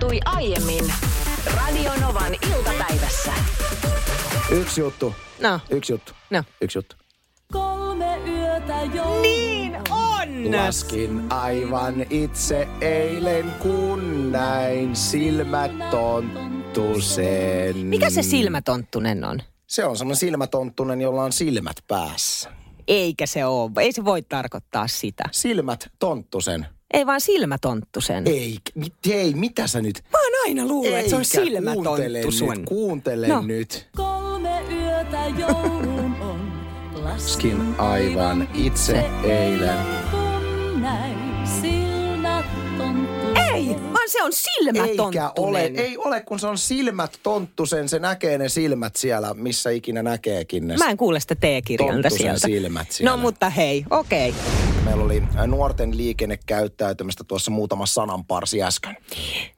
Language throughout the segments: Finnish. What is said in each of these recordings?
tapahtui aiemmin Radionovan iltapäivässä. Yksi juttu. No, Yksi juttu. no. Yksi juttu. Kolme yötä jo. Niin on! Laskin aivan itse eilen, kun näin silmät tonttusen. Mikä se silmätonttunen on? Se on semmoinen silmätonttunen, jolla on silmät päässä. Eikä se ole. Ei se voi tarkoittaa sitä. Silmät tonttusen. Ei vaan silmätonttusen. Ei, mit, hei, mitä sä nyt? Mä oon aina luullut, että se on Eikä, kuuntele silmätonttusen. nyt, kuuntele No. nyt. Kolme yötä joulun on. Laskin aivan itse eilen. Ei, vaan se on silmätonttunen. Eikä ole, ei ole, kun se on silmät tonttusen, se näkee ne silmät siellä, missä ikinä näkeekin ne. Mä en kuule sitä T-kirjainta Tonttusen sieltä. silmät siellä. No mutta hei, okei. Meillä oli ä, nuorten liikennekäyttäytymistä tuossa muutama sananparsi äsken.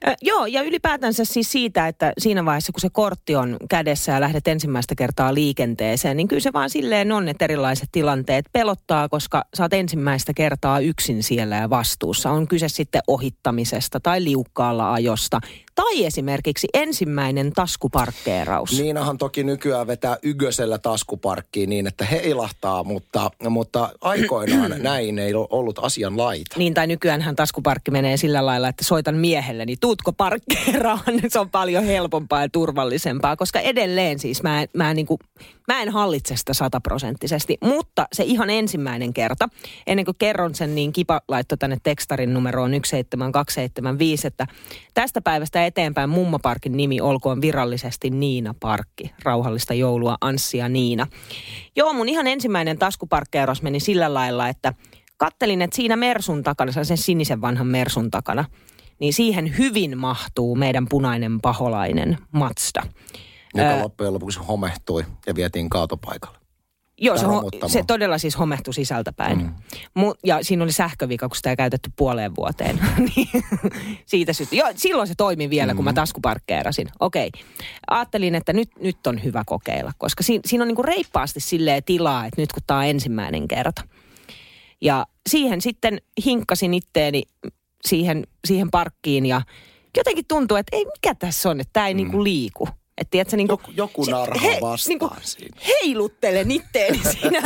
Ö, joo, ja ylipäätänsä siis siitä, että siinä vaiheessa, kun se kortti on kädessä ja lähdet ensimmäistä kertaa liikenteeseen, niin kyllä se vaan silleen on, että erilaiset tilanteet pelottaa, koska oot ensimmäistä kertaa yksin siellä ja vastuussa. On kyse sitten ohittamisesta tai liukkaalla ajosta tai esimerkiksi ensimmäinen taskuparkkeeraus. Niinahan toki nykyään vetää Ygösellä taskuparkkiin niin, että heilahtaa, mutta, mutta aikoinaan näin ei ollut asian laita. Niin, tai nykyäänhän taskuparkki menee sillä lailla, että soitan miehelle, niin tuutko parkkeeraan? Se on paljon helpompaa ja turvallisempaa, koska edelleen siis mä, en- mä, en niinku, mä en hallitse sitä sataprosenttisesti. Mutta se ihan ensimmäinen kerta, ennen kuin kerron sen, niin Kipa laittoi tänne tekstarin numeroon 17275, että tästä päivästä eteenpäin mummaparkin nimi olkoon virallisesti Niina Parkki. Rauhallista joulua Anssi ja Niina. Joo, mun ihan ensimmäinen taskuparkkeeros meni sillä lailla, että kattelin, että siinä Mersun takana, sen sinisen vanhan Mersun takana, niin siihen hyvin mahtuu meidän punainen paholainen Mazda. Joka loppujen lopuksi homehtui ja vietiin kaatopaikalle. Joo, se, ho- se todella siis homehtui sisältäpäin. Mm. Mu- ja siinä oli sähkövika, kun sitä ei käytetty puoleen vuoteen. Niin Siitä syttyi. Joo, silloin se toimi vielä, mm. kun mä taskuparkkeerasin. Okei. Ajattelin, että nyt, nyt on hyvä kokeilla, koska siinä, siinä on niinku reippaasti silleen tilaa, että nyt kun tämä on ensimmäinen kerta. Ja siihen sitten hinkkasin itteeni siihen, siihen parkkiin ja jotenkin tuntuu, että ei mikä tässä on, että tämä ei mm. niinku liiku. Että tiedätkö, niinku, Joku- joku narhaa vastaan siinä. heiluttelen itteeni siinä.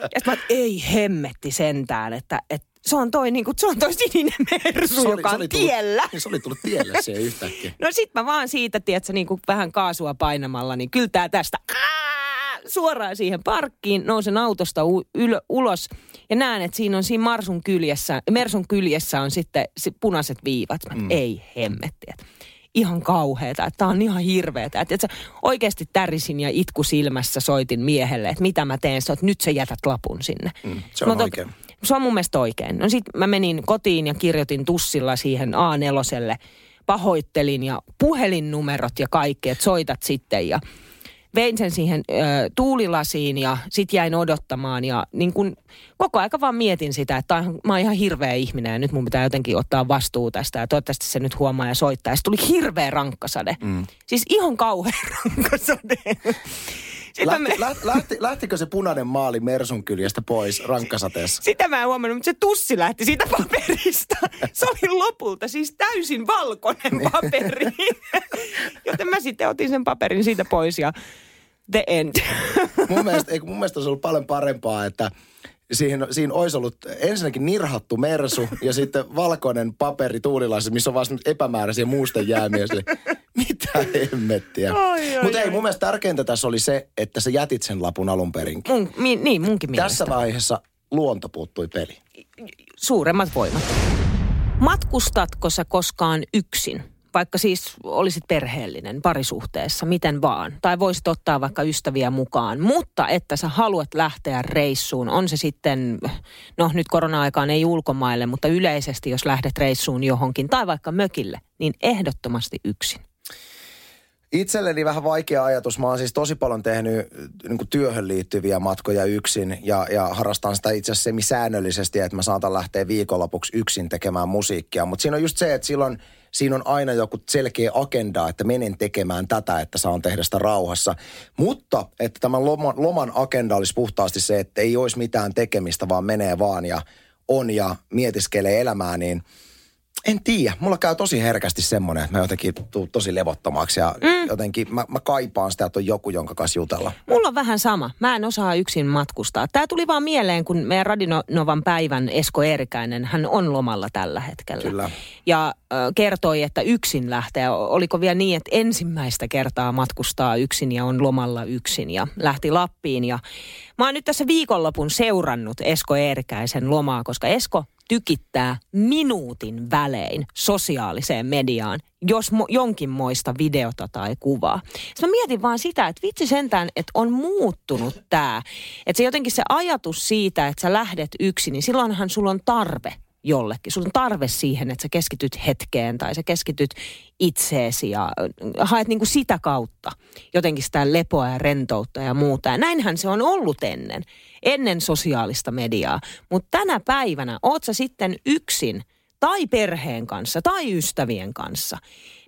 ja sitten ei hemmetti sentään, että, että se on toi, niinku, se on toi sininen mersu, joka on tullut, tiellä. Niin se oli tullut tielle siihen yhtäkkiä. No sit mä vaan siitä, tiedätkö, niin kuin vähän kaasua painamalla, niin kyltää tästä ää, suoraan siihen parkkiin, nousen autosta u- yl- ulos ja näen, että siinä on siinä Marsun kyljessä, Mersun kyljessä on sitten si- punaiset viivat. Mä, mm. Ei hemmetti, että ihan kauheeta, että tää on ihan hirveetä. Että, että oikeasti tärisin ja itku silmässä soitin miehelle, että mitä mä teen, Sä oot, nyt sä jätät lapun sinne. Mm, se on tot- oikein. se on mun mielestä oikein. No sit mä menin kotiin ja kirjoitin tussilla siihen A4. Pahoittelin ja puhelinnumerot ja kaikki, että soitat sitten ja vein sen siihen ö, tuulilasiin ja sit jäin odottamaan ja niin kun, koko aika vaan mietin sitä, että mä oon ihan hirveä ihminen ja nyt mun pitää jotenkin ottaa vastuu tästä ja toivottavasti se nyt huomaa ja soittaa. Ja tuli hirveä rankkasade. Mm. Siis ihan kauhean rankkasade. Sitten mä Lähti, me- lähti, lähti, lähtikö se punainen maali Mersun kyljestä pois rankkasateessa? Sitä mä en huomannut, mutta se tussi lähti siitä paperista. Se oli lopulta siis täysin valkoinen paperi. Joten mä sitten otin sen paperin siitä pois ja the end. Mun mielestä, mun mielestä olisi ollut paljon parempaa, että siihen, siinä olisi ollut ensinnäkin nirhattu mersu ja sitten valkoinen paperi tuulilaisessa, missä on vaan epämääräisiä muusten jäämiä. Mitä hemmettiä. Mutta ei, mun mielestä tärkeintä tässä oli se, että sä jätit sen lapun alun perinkin. Mun, mi, niin, munkin mielestä. Tässä vaiheessa luonto puuttui peli. Suuremmat voimat. Matkustatko sä koskaan yksin? Vaikka siis olisit perheellinen parisuhteessa, miten vaan. Tai voisit ottaa vaikka ystäviä mukaan. Mutta että sä haluat lähteä reissuun, on se sitten, no nyt korona-aikaan ei ulkomaille, mutta yleisesti jos lähdet reissuun johonkin tai vaikka mökille, niin ehdottomasti yksin. Itselleni vähän vaikea ajatus. Mä oon siis tosi paljon tehnyt niin työhön liittyviä matkoja yksin ja, ja harrastan sitä itse asiassa semisäännöllisesti, että mä saatan lähteä viikonlopuksi yksin tekemään musiikkia. Mutta siinä on just se, että silloin siinä on aina joku selkeä agenda, että menen tekemään tätä, että saan tehdä sitä rauhassa. Mutta että tämän loman, loman agenda olisi puhtaasti se, että ei olisi mitään tekemistä, vaan menee vaan ja on ja mietiskelee elämää, niin En tiedä. Mulla käy tosi herkästi semmoinen, että mä jotenkin tuun tosi levottomaksi ja mm. jotenkin mä, mä kaipaan sitä, että on joku, jonka kanssa jutella. Mulla on vähän sama. Mä en osaa yksin matkustaa. Tämä tuli vaan mieleen, kun meidän Radinovan päivän Esko Eerikäinen, hän on lomalla tällä hetkellä. Kyllä. Ja äh, kertoi, että yksin lähtee. Oliko vielä niin, että ensimmäistä kertaa matkustaa yksin ja on lomalla yksin ja lähti Lappiin. Ja mä oon nyt tässä viikonlopun seurannut Esko Eerikäisen lomaa, koska Esko tykittää minuutin välein sosiaaliseen mediaan, jos mo- jonkinmoista videota tai kuvaa. Sitten mä mietin vaan sitä, että vitsi sentään, että on muuttunut tämä. Että se jotenkin se ajatus siitä, että sä lähdet yksin, niin silloinhan sulla on tarve jollekin. Sulla on tarve siihen, että sä keskityt hetkeen tai sä keskityt itseesi ja äh, haet niin kuin sitä kautta jotenkin sitä lepoa ja rentoutta ja muuta. Ja näinhän se on ollut ennen, ennen sosiaalista mediaa. Mutta tänä päivänä oot sä sitten yksin tai perheen kanssa tai ystävien kanssa,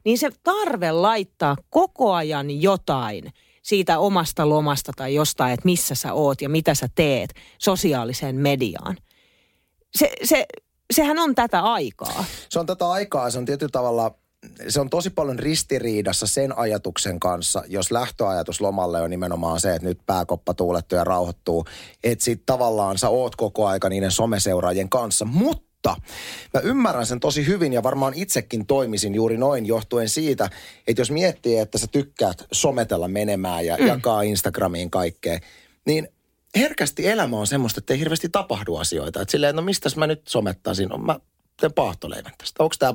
niin se tarve laittaa koko ajan jotain siitä omasta lomasta tai jostain, että missä sä oot ja mitä sä teet sosiaaliseen mediaan. Se, se, sehän on tätä aikaa. Se on tätä aikaa, se on tietyllä tavalla, se on tosi paljon ristiriidassa sen ajatuksen kanssa, jos lähtöajatus lomalle on nimenomaan se, että nyt pääkoppa tuulettuu ja rauhoittuu, että sit tavallaan sä oot koko aika niiden someseuraajien kanssa, mutta Mä ymmärrän sen tosi hyvin ja varmaan itsekin toimisin juuri noin johtuen siitä, että jos miettii, että sä tykkäät sometella menemään ja mm. jakaa Instagramiin kaikkea, niin herkästi elämä on semmoista, että ei hirveästi tapahdu asioita. Että silleen, no mistäs mä nyt somettaisin? No, mä teen paahtoleivän tästä. Onko tämä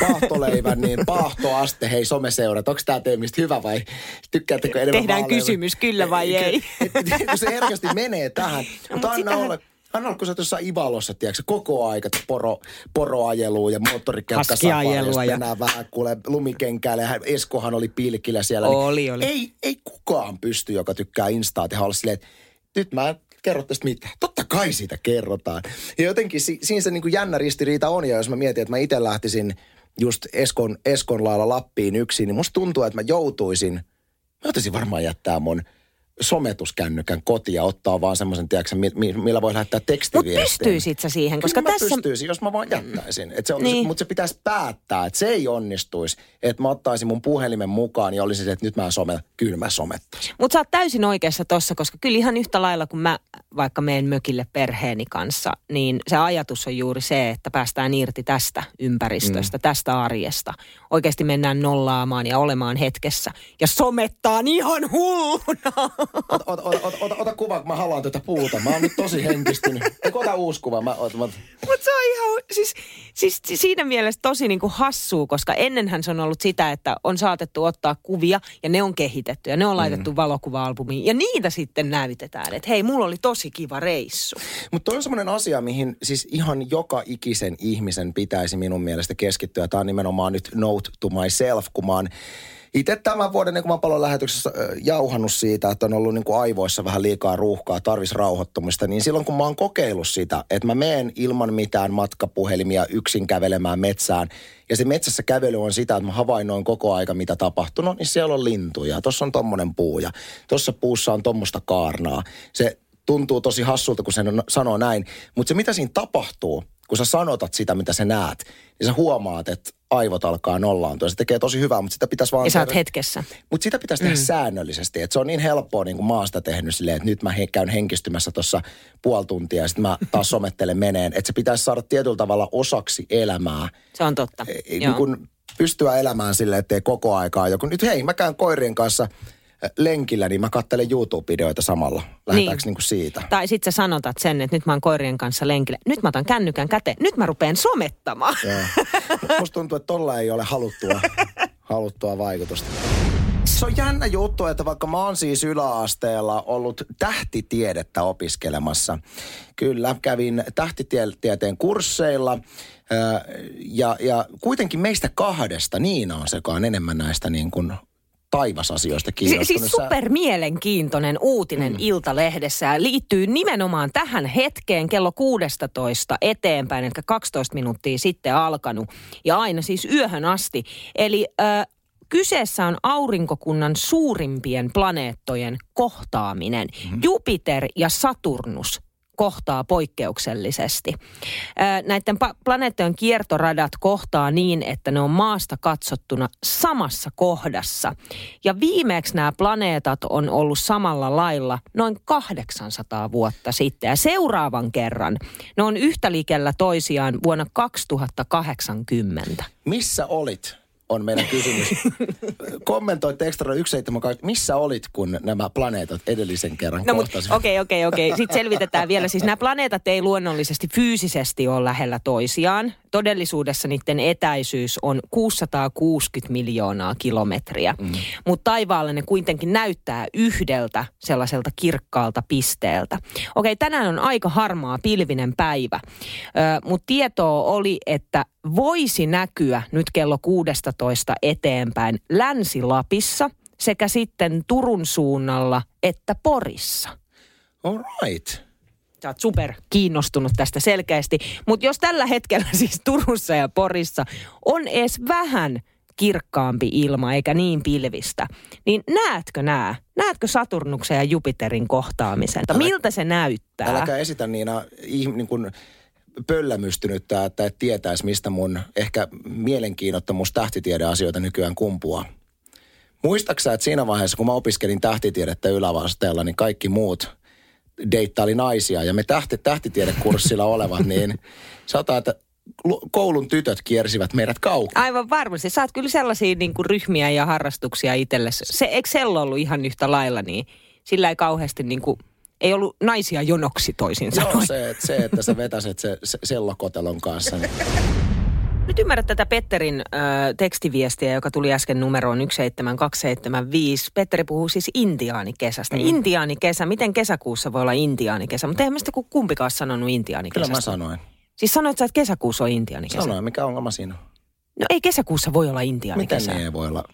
paahtoleivän, niin paahtoaste, hei someseurat, onko tämä teemistä hyvä vai tykkäättekö enemmän Tehdään vaaleja? kysymys, kyllä vai ei. Kun se herkästi menee tähän. No, Mutta anna sitähän- olla, anna kun sä oot jossain Ivalossa, tiedätkö, koko aika poro, poroajelua ja moottorikelkka Haskiajelua ja- mennään vähän kuule lumikenkäälle. Ja Eskohan oli pilkillä siellä. niin Oli, oli. Ei, ei kukaan pysty, joka tykkää Instaa tehdä olla silleen, että nyt mä en kerro tästä mitään. Totta kai siitä kerrotaan. Ja jotenkin si, siinä se niin kuin jännä ristiriita on. Ja jos mä mietin, että mä itse lähtisin just Eskon, Eskon lailla Lappiin yksin, niin musta tuntuu, että mä joutuisin, mä ottaisin varmaan jättää mun sometuskännykän kotiin ja ottaa vaan semmoisen, tiedätkö, mi- mi- millä voi lähettää Mutta tekstiviestin. pystyisit sä siihen, koska Kyllä mä tässä... pystyisin, jos mä vaan jättäisin. Et se on, Niin. Mutta se pitäisi päättää, että se ei onnistuisi. Että mä ottaisin mun puhelimen mukaan ja olisin se, että nyt mä some, kyllä mä somettaisin. Mutta sä oot täysin oikeassa tossa, koska kyllä ihan yhtä lailla kun mä vaikka menen mökille perheeni kanssa, niin se ajatus on juuri se, että päästään irti tästä ympäristöstä, mm. tästä arjesta. Oikeasti mennään nollaamaan ja olemaan hetkessä ja somettaan ihan hulluna. Ota, ota, ota, ota, ota, ota kuva, kun mä haluan tätä puuta. Mä oon nyt tosi henkistynyt. Eikö ota uusi kuva? Mä, ota, mä, Mutta se on ihan, siis, siis siinä mielessä tosi niinku hassua, koska ennenhän se on ollut sitä, että on saatettu ottaa kuvia ja ne on kehitetty ja ne on laitettu mm. valokuva-albumiin ja niitä sitten näytetään, että hei, mulla oli tosi kiva reissu. Mutta toi on semmoinen asia, mihin siis ihan joka ikisen ihmisen pitäisi minun mielestä keskittyä. Tämä on nimenomaan nyt note to myself, kun mä oon itse tämän vuoden niin paljon lähetyksessä jauhannut siitä, että on ollut niin kuin aivoissa vähän liikaa ruuhkaa, tarvis rauhoittumista, niin silloin kun mä oon kokeillut sitä, että mä meen ilman mitään matkapuhelimia yksin kävelemään metsään, ja se metsässä kävely on sitä, että mä havainnoin koko aika, mitä tapahtunut, niin siellä on lintuja, tuossa on tommonen puu ja tuossa puussa on tommosta kaarnaa. Se tuntuu tosi hassulta, kun sen sanoo näin, mutta se mitä siinä tapahtuu, kun sä sanotat sitä, mitä sä näet, niin sä huomaat, että aivot alkaa nollaantua. Se tekee tosi hyvää, mutta sitä pitäisi vaan... Ja sä oot tehdä- hetkessä. mutta sitä pitäisi tehdä mm. säännöllisesti. Että se on niin helppoa, niin kuin mä oon sitä tehnyt silleen, että nyt mä he, käyn henkistymässä tuossa puoli tuntia ja sitten mä taas somettelen meneen. Että se pitäisi saada tietyllä tavalla osaksi elämää. Se on totta. Ei, Joo. niin kuin pystyä elämään silleen, ettei koko aikaa joku... Nyt hei, mä käyn koirien kanssa lenkillä, niin mä katselen YouTube-videoita samalla. Lähdetäänkö Niin. niin. niin kuin siitä? Tai sitten sä sanotat sen, että nyt mä oon koirien kanssa lenkillä. Nyt mä otan kännykän käteen. Nyt mä rupean somettamaan. Joo. Musta tuntuu, että tolla ei ole haluttua, haluttua vaikutusta. Se on jännä juttu, että vaikka mä oon siis yläasteella ollut tähtitiedettä opiskelemassa. Kyllä, kävin tähtitieteen kursseilla. Ja, ja kuitenkin meistä kahdesta Niina on sekaan enemmän näistä niin kuin taivasasioista Si- kiinnostunut. siis mielenkiintoinen uutinen mm. Iltalehdessä ja liittyy nimenomaan tähän hetkeen kello 16 eteenpäin, eli 12 minuuttia sitten alkanut ja aina siis yöhön asti. Eli äh, kyseessä on aurinkokunnan suurimpien planeettojen kohtaaminen. Mm. Jupiter ja Saturnus kohtaa poikkeuksellisesti. Näiden planeettojen kiertoradat kohtaa niin, että ne on maasta katsottuna samassa kohdassa. Ja viimeksi nämä planeetat on ollut samalla lailla noin 800 vuotta sitten. Ja seuraavan kerran ne on yhtä likellä toisiaan vuonna 2080. Missä olit? On meidän kysymys. Kommentoit ekstra 178. Missä olit, kun nämä planeetat edellisen kerran No kohtasivat? okei, okei, okei. Sitten selvitetään vielä. Siis nämä planeetat ei luonnollisesti fyysisesti ole lähellä toisiaan. Todellisuudessa niiden etäisyys on 660 miljoonaa kilometriä. Mm. Mutta taivaalle ne kuitenkin näyttää yhdeltä sellaiselta kirkkaalta pisteeltä. Okei, tänään on aika harmaa pilvinen päivä. Mutta tietoa oli, että voisi näkyä nyt kello 16 eteenpäin Länsi-Lapissa sekä sitten Turun suunnalla että Porissa. All right. Sä oot super kiinnostunut tästä selkeästi. Mutta jos tällä hetkellä siis Turussa ja Porissa on edes vähän kirkkaampi ilma eikä niin pilvistä, niin näetkö nää? Näetkö Saturnuksen ja Jupiterin kohtaamisen? Älä- Miltä se näyttää? Äläkä esitä Niina niin kuin pöllämystynyttä, että et tietäisi, mistä mun ehkä mielenkiinnottomuus tähtitiedeasioita nykyään kumpuaa. Muistaaksä, että siinä vaiheessa, kun mä opiskelin tähtitiedettä ylävasteella, niin kaikki muut deittaili naisia ja me tähti, tähtitiedekurssilla olevat, niin sanotaan, että lu- koulun tytöt kiersivät meidät kaukaa. Aivan varmasti. Saat kyllä sellaisia niin kuin ryhmiä ja harrastuksia itsellesi. Se, eikö Sello ollut ihan yhtä lailla, niin sillä ei kauheasti niin kuin, ei ollut naisia jonoksi toisin Joo, sanoen. se, että se, että sä vetäset se, se sellokotelon kanssa. Niin. Nyt ymmärrät tätä Petterin ö, tekstiviestiä, joka tuli äsken numeroon 17275. Petteri puhuu siis intiaanikesä. Mm. Intiaanikesä, miten kesäkuussa voi olla intiaanikesä? Mutta eihän meistä kumpikaan sanonut Kyllä intiaanikesästä. mä sanoin. Siis sanoit sä, että kesäkuussa on intiaanikesä? Sanoin, mikä ongelma siinä on? No ei kesäkuussa voi olla Miten intiaanikesä. niin ei voi olla?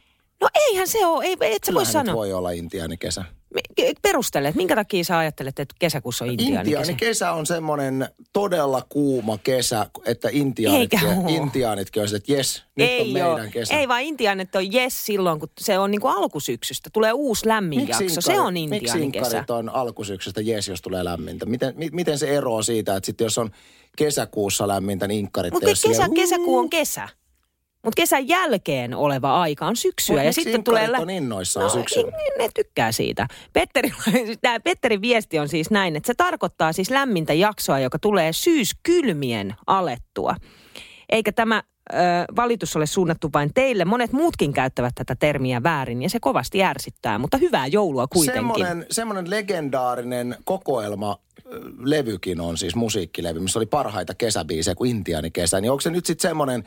No eihän se ole, ei, et sä voi Kyllähän sanoa. voi olla intiaanikesä. Perustele, että minkä takia sä ajattelet, että kesäkuussa on intiaanikesä? Intiaanikesä on semmoinen todella kuuma kesä, että intiaanitkin, intiaanitkin on se, että jes, nyt on ei meidän oo. kesä. Ei vaan intiaanit on jes silloin, kun se on niinku alkusyksystä. Tulee uusi lämmin jakso. Se on Miksi intiaanikesä. inkarit on alkusyksystä jes, jos tulee lämmintä? Miten, mi, miten se eroaa siitä, että sitten jos on kesäkuussa lämmintä, niin inkkarit Mutta ole kesä, kesäkuu on kesä. Mutta kesän jälkeen oleva aika on syksyä. Mut ja sitten tulee... inkkarit on innoissaan syksyllä? niin, ne tykkää siitä. Petteri, tämä Petterin viesti on siis näin, että se tarkoittaa siis lämmintä jaksoa, joka tulee syyskylmien alettua. Eikä tämä ö, valitus ole suunnattu vain teille. Monet muutkin käyttävät tätä termiä väärin ja se kovasti ärsyttää, mutta hyvää joulua kuitenkin. Semmoinen, semmoinen legendaarinen kokoelma levykin on siis musiikkilevy, missä oli parhaita kesäbiisejä kuin Intiani kesä. Niin onko se nyt sitten semmoinen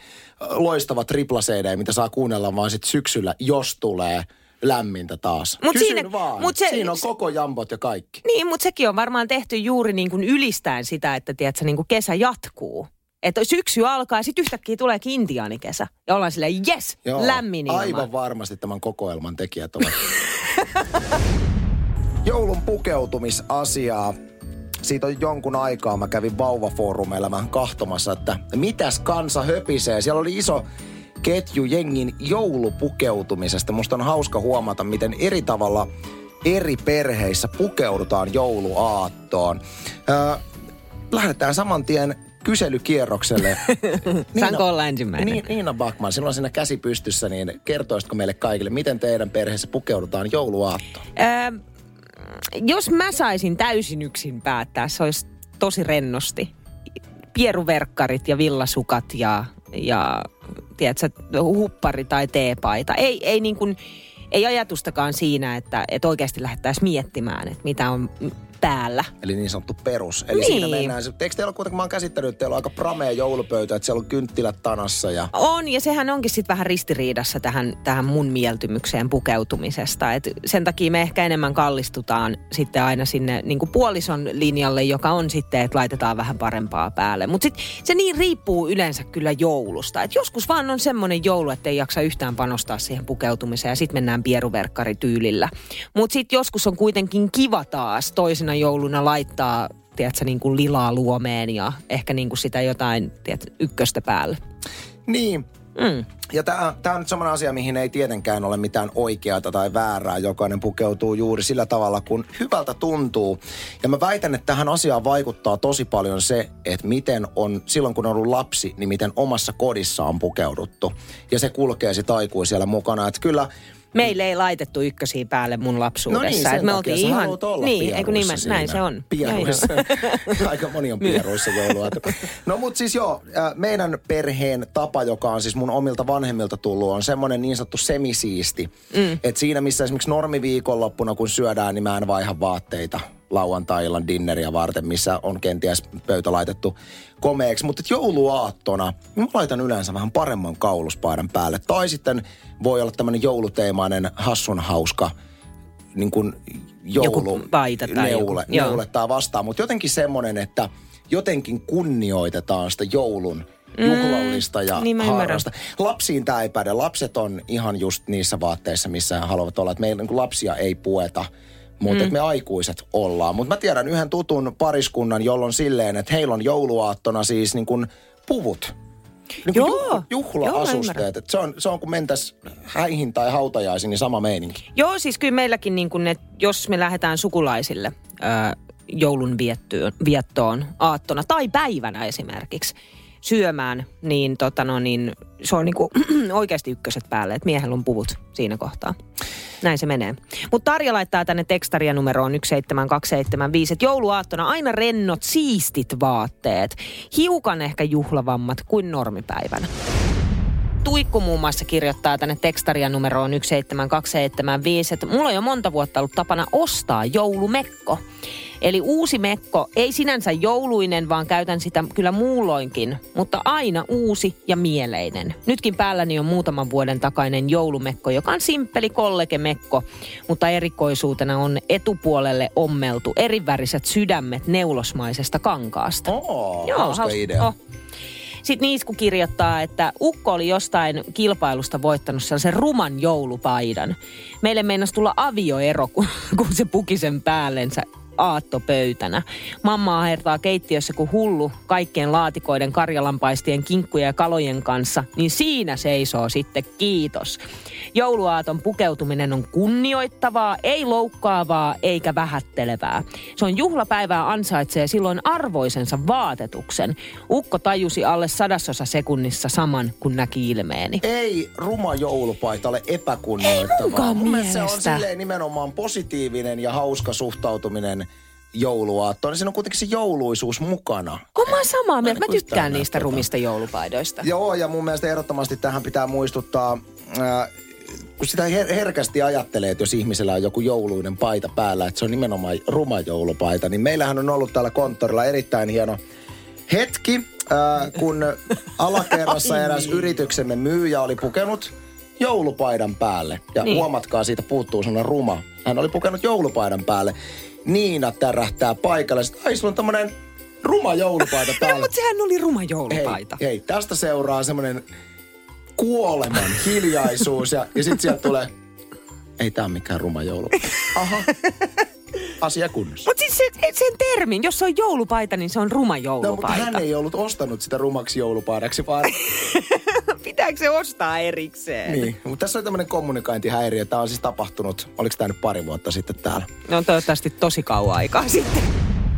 loistava tripla CD, mitä saa kuunnella vaan sitten syksyllä, jos tulee lämmintä taas? Mut Kysyn siinä- vaan. mut se- siinä on koko jambot ja kaikki. Niin, mutta sekin on varmaan tehty juuri niin kuin ylistäen sitä, että tiedätkö, niin kuin kesä jatkuu. Että syksy alkaa ja sitten yhtäkkiä tuleekin intiaanikesä. Ja ollaan silleen, yes, lämmin ilma. Aivan varmasti tämän kokoelman tekijät ovat. Joulun pukeutumisasiaa. Siitä on jonkun aikaa. Mä kävin vauvafoorumeilla vähän kahtomassa, että mitäs kansa höpisee. Siellä oli iso ketju jengin joulupukeutumisesta. Musta on hauska huomata, miten eri tavalla eri perheissä pukeudutaan jouluaattoon. Öö, lähdetään saman tien kyselykierrokselle. Saanko olla ensimmäinen? Niin, Niina Backman, sinulla on siinä käsi pystyssä, niin kertoisitko meille kaikille, miten teidän perheessä pukeudutaan jouluaattoon? Öö, jos mä saisin täysin yksin päättää, se olisi tosi rennosti. Pieruverkkarit ja villasukat ja, ja tiedätkö, huppari tai teepaita. Ei, ei, niin kuin, ei ajatustakaan siinä, että, että oikeasti lähdettäisiin miettimään, että mitä on päällä. Eli niin sanottu perus. Eli Niin. siinä mennään. Eikö teillä ole kuitenkin, mä oon käsittänyt, että teillä on aika pramea joulupöytä, että siellä on kynttilät tanassa ja... On, ja sehän onkin sitten vähän ristiriidassa tähän, tähän mun mieltymykseen pukeutumisesta. Et sen takia me ehkä enemmän kallistutaan sitten aina sinne niin kuin puolison linjalle, joka on sitten, että laitetaan vähän parempaa päälle. Mutta sitten se niin riippuu yleensä kyllä joulusta. Et joskus vaan on semmoinen joulu, että ei jaksa yhtään panostaa siihen pukeutumiseen ja sitten mennään pieruverkkarityylillä. Mutta sitten joskus on kuitenkin kiva taas toisena jouluna laittaa tiedätkö, niin kuin lilaa luomeen ja ehkä niin kuin sitä jotain tiedätkö, ykköstä päälle. Niin, Mm. Ja tämä on nyt semmoinen asia, mihin ei tietenkään ole mitään oikeaa tai väärää. Jokainen pukeutuu juuri sillä tavalla, kun hyvältä tuntuu. Ja mä väitän, että tähän asiaan vaikuttaa tosi paljon se, että miten on, silloin kun on ollut lapsi, niin miten omassa kodissa on pukeuduttu. Ja se kulkee sitten aikuisella mukana. Että kyllä Meille ei laitettu ykkösiä päälle mun lapsuudessa. No niin, sen me takia oltiin sä ihan... olla niin, eikö nimen, näin se on. Pieruissa. Aika moni on pieruissa joulua. No mutta siis joo, meidän perheen tapa, joka on siis mun omilta vanhemmilta tullut, on semmoinen niin sanottu semisiisti. Mm. Että siinä missä esimerkiksi normiviikonloppuna, kun syödään, niin mä en vaiha vaatteita lauantai-illan dinneriä varten, missä on kenties pöytä laitettu komeeksi. Mutta jouluaattona, niin mä laitan yleensä vähän paremman kauluspaidan päälle. Tai sitten voi olla tämmöinen jouluteemainen hassun hauska niin kuin joulu, Joku paita tai joku, neule, neulettaa vastaan. Mutta jotenkin semmoinen, että jotenkin kunnioitetaan sitä joulun juhlallista ja niin harrasta. Lapsiin tämä ei päde. Lapset on ihan just niissä vaatteissa, missä he haluavat olla. Et meillä niin lapsia ei pueta, mutta mm. me aikuiset ollaan. Mutta mä tiedän yhden tutun pariskunnan, jolloin silleen, että heillä on jouluaattona siis niin kuin puvut. Niin kuin Joo. juh- juhla-asusteet. Joo, se, on, se on kun mentäis häihin tai hautajaisiin, niin sama meininki. Joo, siis kyllä meilläkin niin kuin, että jos me lähdetään sukulaisille ää, joulun viettyyn, viettoon aattona tai päivänä esimerkiksi syömään, niin, tota no, niin se on niin kuin, oikeasti ykköset päälle, että miehellä on puvut siinä kohtaa. Näin se menee. Mutta Tarja laittaa tänne tekstaria numeroon 17275, että jouluaattona aina rennot, siistit vaatteet. Hiukan ehkä juhlavammat kuin normipäivänä. Tuikku muun muassa kirjoittaa tänne tekstaria numeroon 17275, että mulla on jo monta vuotta ollut tapana ostaa joulumekko. Eli uusi mekko, ei sinänsä jouluinen, vaan käytän sitä kyllä muulloinkin, mutta aina uusi ja mieleinen. Nytkin päälläni on muutaman vuoden takainen joulumekko, joka on simppeli kollegemekko, mutta erikoisuutena on etupuolelle ommeltu eriväriset sydämet neulosmaisesta kankaasta. Oo, hauska haus- idea. Oh. Sitten Niisku kirjoittaa, että Ukko oli jostain kilpailusta voittanut sellaisen ruman joulupaidan. Meille meinasi tulla avioero, kun, kun se puki sen päällensä aattopöytänä. Mamma ahertaa keittiössä kuin hullu kaikkien laatikoiden, karjalanpaistien, kinkkujen ja kalojen kanssa, niin siinä seisoo sitten kiitos. Jouluaaton pukeutuminen on kunnioittavaa, ei loukkaavaa eikä vähättelevää. Se on juhlapäivää ansaitsee silloin arvoisensa vaatetuksen. Ukko tajusi alle sadasosa sekunnissa saman, kun näki ilmeeni. ei ruma joulupaita ole epäkunnioittavaa. Ei Mun se on silleen nimenomaan positiivinen ja hauska suhtautuminen jouluaattoon. Niin siinä on kuitenkin se jouluisuus mukana. Kun mä oon samaa mieltä, mä niin kuin tykkään niistä näyttää. rumista joulupaidoista. Joo, ja mun mielestä ehdottomasti tähän pitää muistuttaa, ää, kun sitä her- herkästi ajattelee, että jos ihmisellä on joku jouluinen paita päällä, että se on nimenomaan ruma joulupaita, niin meillähän on ollut täällä konttorilla erittäin hieno hetki, ää, kun alakerrassa eräs yrityksemme myyjä oli pukenut joulupaidan päälle. Ja Niin. niin. huomatkaa, siitä puuttuu sellainen ruma. Hän oli pukenut joulupaidan päälle. Niina tärähtää paikalle. Sitten, ai sulla on tämmönen ruma joulupaita päällä. Mutta sehän oli ruma Hei, joulupaita. hei, tästä seuraa semmoinen kuoleman hiljaisuus ja, ja sitten sieltä tulee, ei ole mikään ruma joulu. Aha, asia kunnossa. Mutta siis se, sen termin, jos se on joulupaita, niin se on ruma No, mutta joulupaita. hän ei ollut ostanut sitä rumaksi joulupaidaksi, vaan Pitääkö se ostaa erikseen? niin. Mutta tässä on tämmöinen kommunikointihäiriö. Tämä on siis tapahtunut, oliko tämä nyt pari vuotta sitten täällä? No toivottavasti tosi kauan aikaa sitten.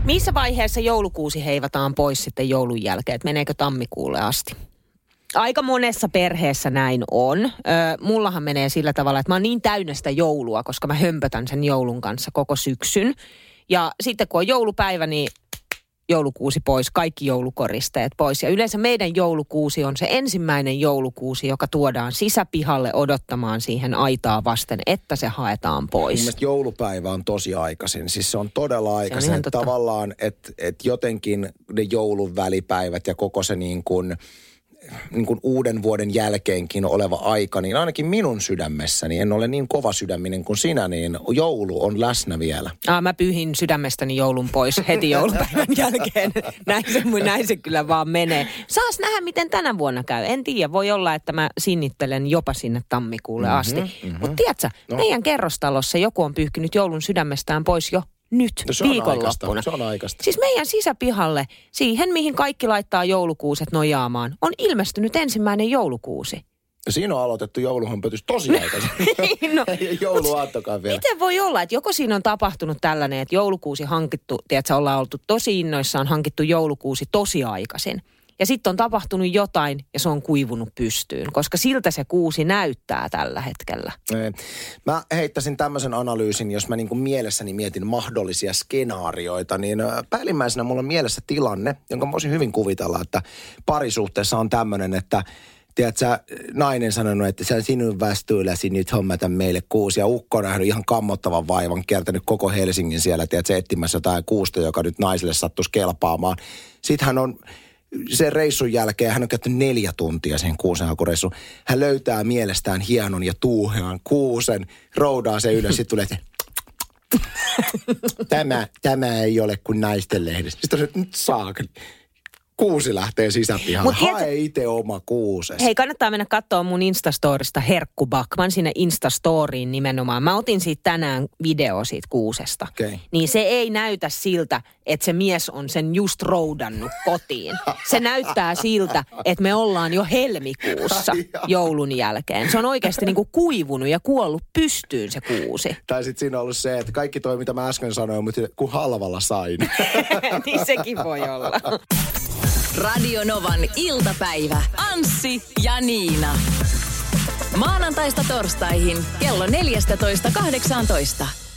Missä vaiheessa joulukuusi heivataan pois sitten joulun jälkeen? Et meneekö tammikuulle asti? Aika monessa perheessä näin on. Ö, mullahan menee sillä tavalla, että mä oon niin täynnä sitä joulua, koska mä hömpötän sen joulun kanssa koko syksyn. Ja sitten kun on joulupäivä, niin joulukuusi pois, kaikki joulukoristeet pois. Ja yleensä meidän joulukuusi on se ensimmäinen joulukuusi, joka tuodaan sisäpihalle odottamaan siihen aitaa vasten, että se haetaan pois. mielestä joulupäivä on tosi aikaisin. Siis se on todella aikaisin. että totta. Tavallaan, että et jotenkin ne joulun välipäivät ja koko se niin kuin, niin kuin uuden vuoden jälkeenkin oleva aika, niin ainakin minun sydämessäni, en ole niin kova sydäminen kuin sinä, niin joulu on läsnä vielä. Ah, mä pyyhin sydämestäni joulun pois heti joulupäivän jälkeen. Näin se, näin se kyllä vaan menee. Saas nähdä, miten tänä vuonna käy. En tiedä, voi olla, että mä sinnittelen jopa sinne tammikuulle mm-hmm, asti. Mm-hmm. Mutta tiedätkö, no. meidän kerrostalossa joku on pyyhkinyt joulun sydämestään pois jo nyt No se on viikonloppuna. aikaista, se on aikaista. Siis meidän sisäpihalle, siihen mihin kaikki laittaa joulukuuset nojaamaan, on ilmestynyt ensimmäinen joulukuusi. Ja siinä on aloitettu jouluhömpötys tosi aikaisin. No, Ei jouluaattokaan vielä. Miten voi olla, että joko siinä on tapahtunut tällainen, että joulukuusi hankittu, tiedätkö, ollaan oltu tosi innoissaan, hankittu joulukuusi tosi aikaisin. Ja sitten on tapahtunut jotain ja se on kuivunut pystyyn, koska siltä se kuusi näyttää tällä hetkellä. Ei. Mä heittäisin tämmöisen analyysin, jos mä niin kuin mielessäni mietin mahdollisia skenaarioita, niin päällimmäisenä mulla on mielessä tilanne, jonka mä voisin hyvin kuvitella, että parisuhteessa on tämmöinen, että tiedätkö, nainen sanonut, että se on sinun vastuullasi nyt hommata meille kuusi. Ja ukko on nähnyt ihan kammottavan vaivan, kiertänyt koko Helsingin siellä, tiedätkö, etsimässä jotain kuusta, joka nyt naiselle sattuisi kelpaamaan. Sitten hän on sen reissun jälkeen, hän on käyttänyt neljä tuntia sen kuusenhakureissun. Hän löytää mielestään hienon ja tuuhean kuusen, roudaa se ylös, sitten tulee, tämä, tämä ei ole kuin naisten lehdessä. Sitten on se, nyt saakeli. Kuusi lähtee sisäpihaan. Mut Hae tiedätkö- itse oma kuuses. Hei, kannattaa mennä katsoa mun Instastorista Herkku Backman sinne Instastoriin nimenomaan. Mä otin siitä tänään video siitä kuusesta. Okei. Niin se ei näytä siltä, että se mies on sen just roudannut kotiin. Se näyttää siltä, että me ollaan jo helmikuussa joulun jälkeen. Se on oikeasti niinku kuivunut ja kuollut pystyyn se kuusi. Tai sitten siinä on ollut se, että kaikki toi, mitä mä äsken sanoin, mutta kun halvalla sain. niin sekin voi olla. Radio Novan iltapäivä. Anssi ja Niina. Maanantaista torstaihin kello 14.18.